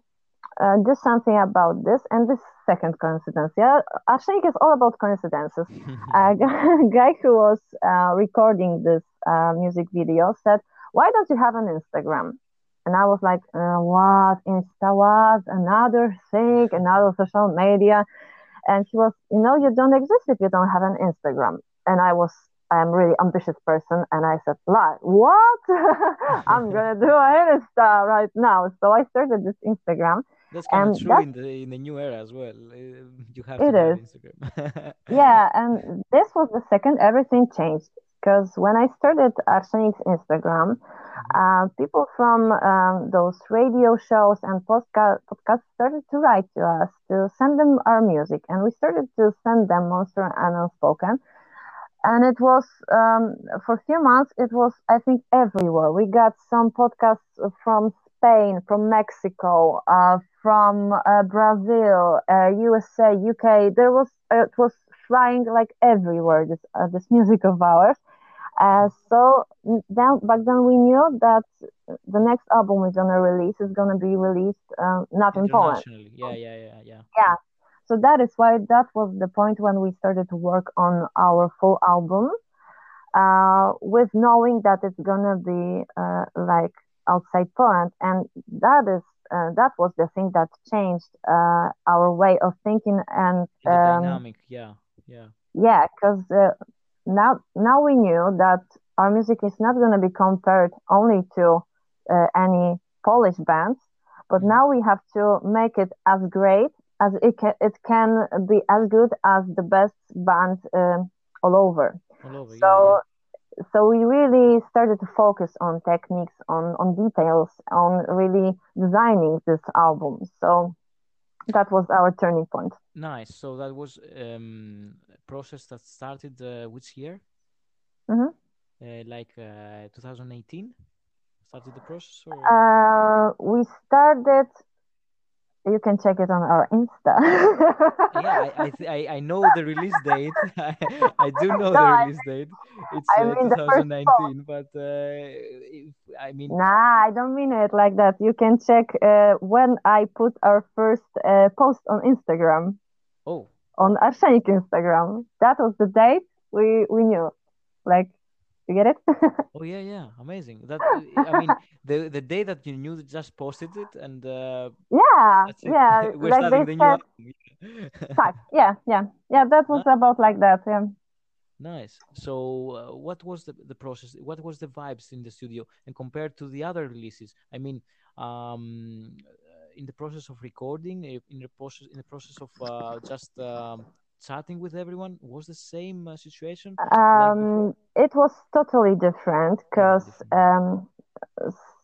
uh, do something about this. And this second coincidence, yeah, I think it's all about coincidences. a guy who was uh, recording this uh, music video said, "Why don't you have an Instagram?" And I was like, uh, "What Insta was another thing, another social media?" And he was, "You know, you don't exist if you don't have an Instagram." And I was I'm really ambitious person, and I said, "Like what? I'm gonna do an Insta right now." So I started this Instagram, that's kind of true in the in the new era as well. Uh, you have it is. Instagram. yeah, and this was the second everything changed. because when I started Arshenic's Instagram, Mhm. uh, people from um, those radio shows and podca- podcasts started to write to us to send them our music, and we started to send them Monster and Unspoken. And it was um, for a few months. It was, I think, everywhere. We got some podcasts from Spain, from Mexico, uh, from uh, Brazil, uh, USA, UK. There was uh, it was flying like everywhere. This uh, this music of ours. Uh, so then back then we knew that the next album we're gonna release is gonna be released uh, not in Poland. Yeah, yeah, yeah, yeah. Yeah. So that is why that was the point when we started to work on our full album, uh, with knowing that it's gonna be uh, like outside Poland, and that is uh, that was the thing that changed uh, our way of thinking and um, dynamic. Yeah, yeah. yeah, because uh, now now we knew that our music is not going to be compared only to uh, any Polish bands, but Mhm. now we have to make it as great as it can. It can be as good as the best band um all over. All over. So Yeah, so we really started to focus on techniques, on on details, on really designing this album. So that was our turning point. Nice. So that was um, a process that started uh, which year? Mhm. Uh, like uh, 2018? Started the process or? Uh, we started. You can check it on our Insta. Yeah, I I, I I know the release date. I, I do know No, the I release date. It's I uh, mean the 2019, but uh, if, I mean, Nah, I don't mean it like that. You can check uh, when I put our first uh, post on Instagram, oh, on Arshenic Instagram. That was the date we we knew. Like, you get it? oh yeah, yeah, amazing. That I mean, the the day that you knew, just posted it, and uh, yeah, yeah. We're like starting the new said. Yeah, yeah, yeah. That was about like that. Yeah. Nice. So, uh, what was the the process? What was the vibes in the studio, and compared to the other releases? I mean, um, uh, in the process of recording, in the process in the process of uh, just um, chatting with everyone, was the same uh, situation like? Um, it was totally different because um,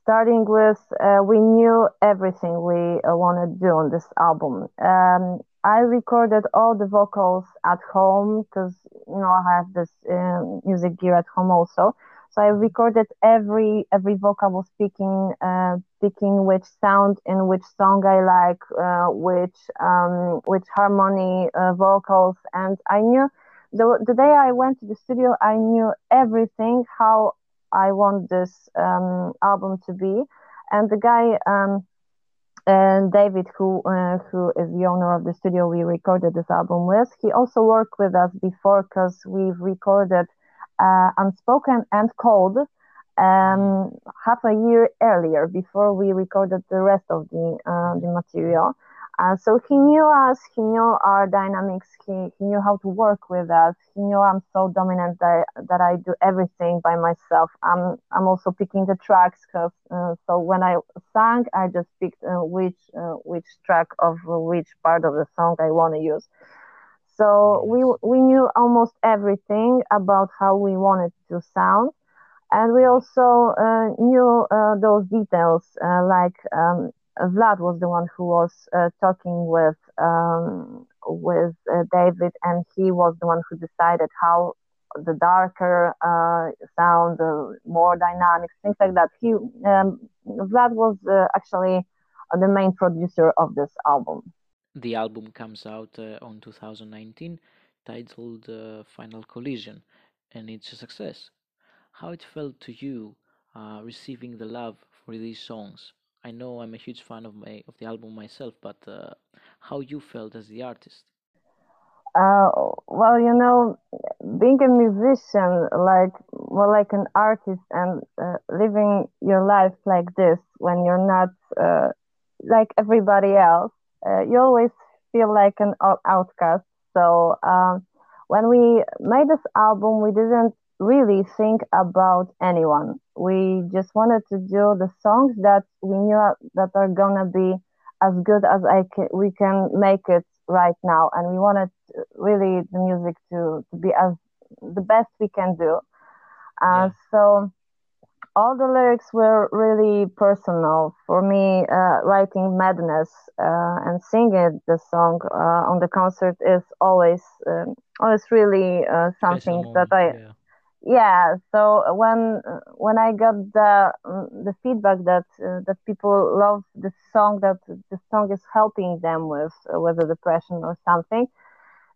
starting with uh, we knew everything we uh, want to do on this album. Um, I recorded all the vocals at home because you know I have this um music gear at home also. So I recorded every every vocal speaking uh, picking which sound in which song I like, uh, which um, which harmony uh, vocals, and I knew the the day I went to the studio, I knew everything how I want this um, album to be, and the guy. Um, and David, who uh, who is the owner of the studio we recorded this album with, he also worked with us before because we've recorded uh, Unspoken and Cold um, half a year earlier before we recorded the rest of the uh, the material. Uh, so he knew us, he knew our dynamics, he, he knew how to work with us. He knew I'm so dominant that, that I do everything by myself. I'm I'm also picking the tracks because uh, so when I sang, I just picked uh, which uh, which track of which part of the song I want to use. So we we knew almost everything about how we wanted to sound, and we also uh, knew uh, those details. Uh, like um, Vlad was the one who was uh, talking with um, with uh, David, and he was the one who decided how the darker uh, sound, the more dynamics, things like that. He um, Vlad was actually the main producer of this album. The album comes out uh, on 2019, titled uh, Final Collision, and it's a success. How it felt to you uh, receiving the love for these songs? I know I'm a huge fan of my of the album myself, but uh, how you felt as the artist? Uh, well, you know, being a musician, like well, like an artist, and uh, living your life like this when you're not like everybody else, uh, you always feel like an outcast. So um, when we made this album, we didn't really think about anyone. We just wanted to do the songs that we knew that are gonna be as good as I can, we can make it right now, and we wanted really the music to, to be as the best we can do. Uh, yeah. So all the lyrics were really personal for me. Uh, writing Madness uh, and singing the song uh, on the concert is always um, always really uh, something that I. Yeah. yeah. so when when I got the the feedback that uh, that people love the song that the song is helping them with with the depression or something,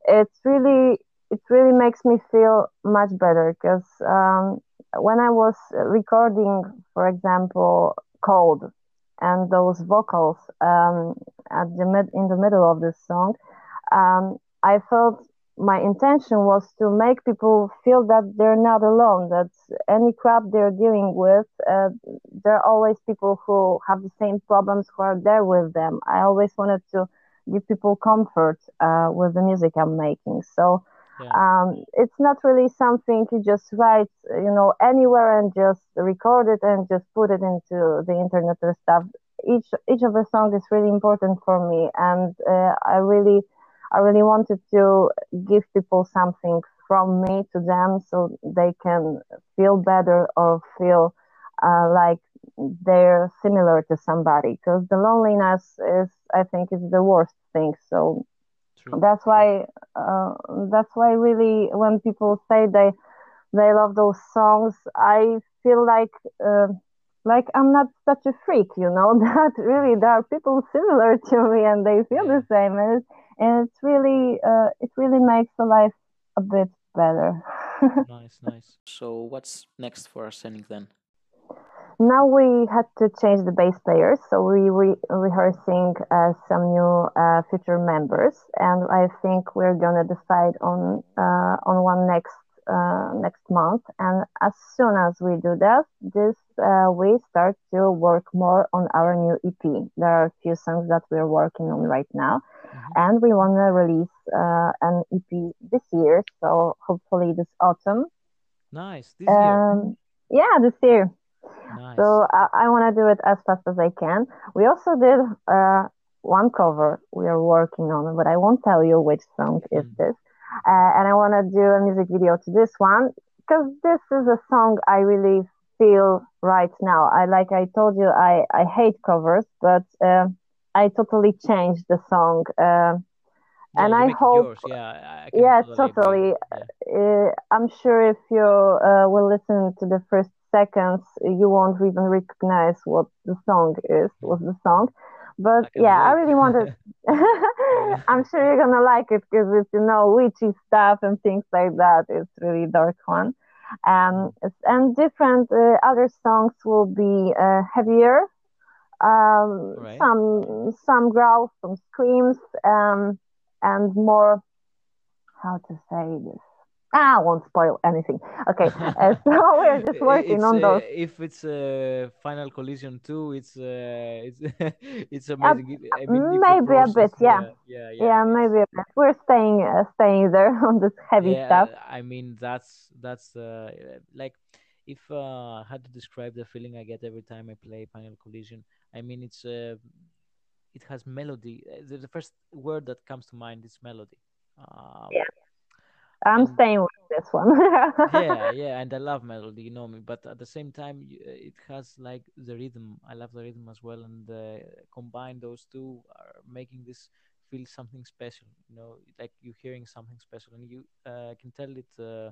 it's really it really makes me feel much better because um, when I was recording, for example, Cold and those vocals um, at the mid in the middle of this song, um, I felt my intention was to make people feel that they're not alone. That any crap they're dealing with, uh, there are always people who have the same problems who are there with them. I always wanted to give people comfort uh, with the music I'm making. So yeah. Um, it's not really something you just write, you know, anywhere and just record it and just put it into the internet or stuff. Each each of the songs is really important for me, and uh, I really, I really wanted to give people something from me to them, so they can feel better or feel uh, like they're similar to somebody. Because the loneliness is, I think, is the worst thing. So True. That's why uh, that's why really when people say they they love those songs, I feel like uh, like I'm not such a freak, you know. That really there are people similar to me and they feel the same, and it's, and it's really uh, it really makes the life a bit better. nice, nice. So what's next for Arshenic then? Now we had to change the bass players, so we were rehearsing uh, some new uh, future members, and I think we're gonna decide on uh, on one next uh, next month. And as soon as we do that, this uh, we start to work more on our new EP. There are a few songs that we're working on right now, mm-hmm. and we wanna release uh, an EP this year. So hopefully this autumn. Nice. This year. Um, yeah, this year. Nice. So I, I want to do it as fast as I can. We also did uh, one cover we are working on, but I won't tell you which song mm. is this. Uh, and I want to do a music video to this one because this is a song I really feel right now. I like I told you I I hate covers, but uh, I totally changed the song. Uh, yeah, and I hope, yeah, I yeah, totally. Yeah. Uh, I'm sure if you uh, will listen to the first seconds you won't even recognize what the song is was the song. But I yeah i really wanted i'm sure you're gonna like it because it's you know witchy stuff and things like that. It's really dark one. Um, and different uh, other songs will be uh, heavier. Um, right. some some growls some screams um, and more how to say this Ah, I won't spoil anything. Okay, uh, so we're just working it's, on those. Uh, if it's a uh, Final Collision two, it's uh, it's it's amazing. Mean, maybe a bit, yeah. yeah, yeah, yeah, maybe a bit. We're staying uh, staying there on this heavy yeah, stuff. I mean, that's that's uh, like if uh, I had to describe the feeling I get every time I play Final Collision. I mean, it's uh, it has melody. The, the first word that comes to mind is melody. Uh, yeah I'm and, staying with this one. yeah, yeah, and I love melody, you know me. But at the same time, uh, it has like the rhythm. I love the rhythm as well, and uh, combine those two are making this feel something special. You know, like you're hearing something special, and you uh, can tell it. Uh,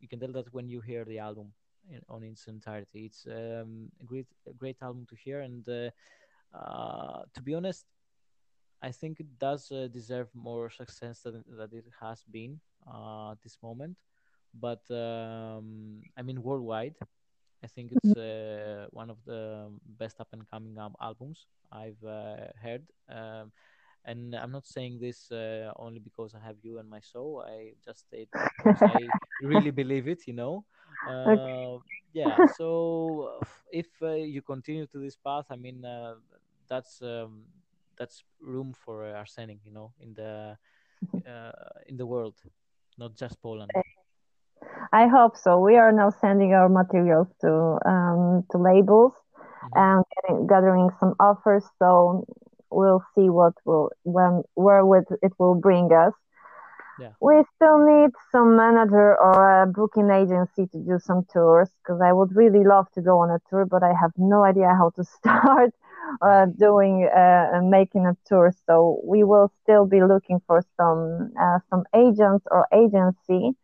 you can tell that when you hear the album in, on its entirety. It's um, a great, a great album to hear, and uh, uh, to be honest, I think it does uh, deserve more success than that it has been at this moment. But um, I mean, worldwide, I think it's mm-hmm. uh, one of the best up and coming um, albums I've uh, heard. Um, and I'm not saying this uh, only because I have you and my soul. I just say I really believe it. You know. Uh, yeah. So if uh, you continue to this path, I mean, uh, that's um, that's room for Arshenic. You know, in the in the world not just Poland. I hope so. We are now sending our materials to um, to labels mm-hmm. and getting, gathering some offers. So we'll see what will when where with it will bring us. yeah. We still need some manager or a booking agency to do some tours because I would really love to go on a tour, but I have no idea how to start uh, doing uh, making a tour. So we will still be looking for some uh, some agents or agency,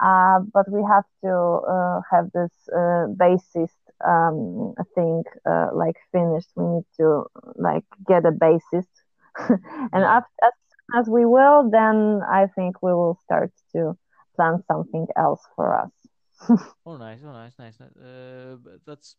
uh, but we have to uh, have this uh, bassist um, thing uh like finished. We need to like get a basis, and after, as soon as we will, then I think we will start to plan something else for us. oh, nice! Oh, nice, nice. Uh, that's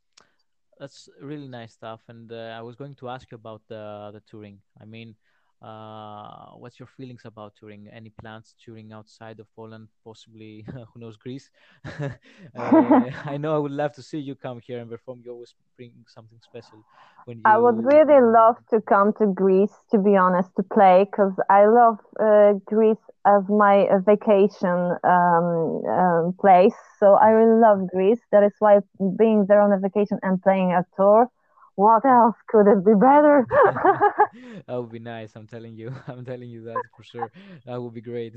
that's really nice stuff. And uh, I was going to ask you about the the touring. I mean, uh, what's your feelings about touring? Any plans touring outside of Poland? Possibly, who knows, Greece? uh, I know I would love to see you come here and perform. You always bring something special. When you... I would really love to come to Greece, to be honest, to play because I love uh, Greece as my vacation um, um, place. So I really love Greece. That is why being there on a vacation and playing a tour what else could it be better? that would be nice. I'm telling you. I'm telling you that for sure. That would be great.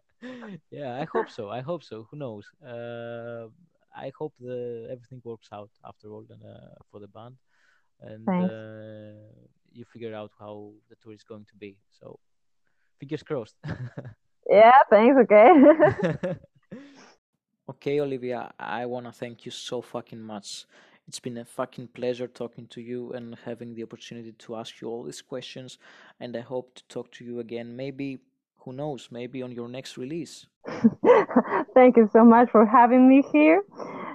yeah, I hope so. I hope so. Who knows? Uh, I hope the everything works out after all and, uh, for the band, and uh, you figure out how the tour is going to be. So, fingers crossed. yeah. Thanks. Okay. okay, Ofilia. I wanna thank you so fucking much it's been a fucking pleasure talking to you and having the opportunity to ask you all these questions. And I hope to talk to you again. Maybe, who knows, maybe on your next release. Thank you so much for having me here.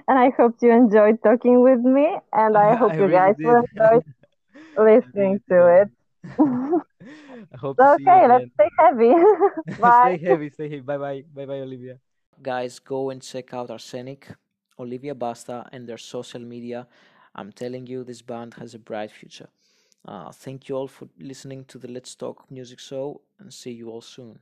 And I hope you enjoyed talking with me. And I hope I you really guys did. will enjoy listening to it. I hope okay, let's stay heavy. bye. stay heavy, stay heavy. Bye bye. Bye bye, Ofilia. Guys, go and check out Arshenic Ofilia Basta, and their social media. I'm telling you, this band has a bright future. Uh, thank you all for listening to the Let's Talk Music Show and see you all soon.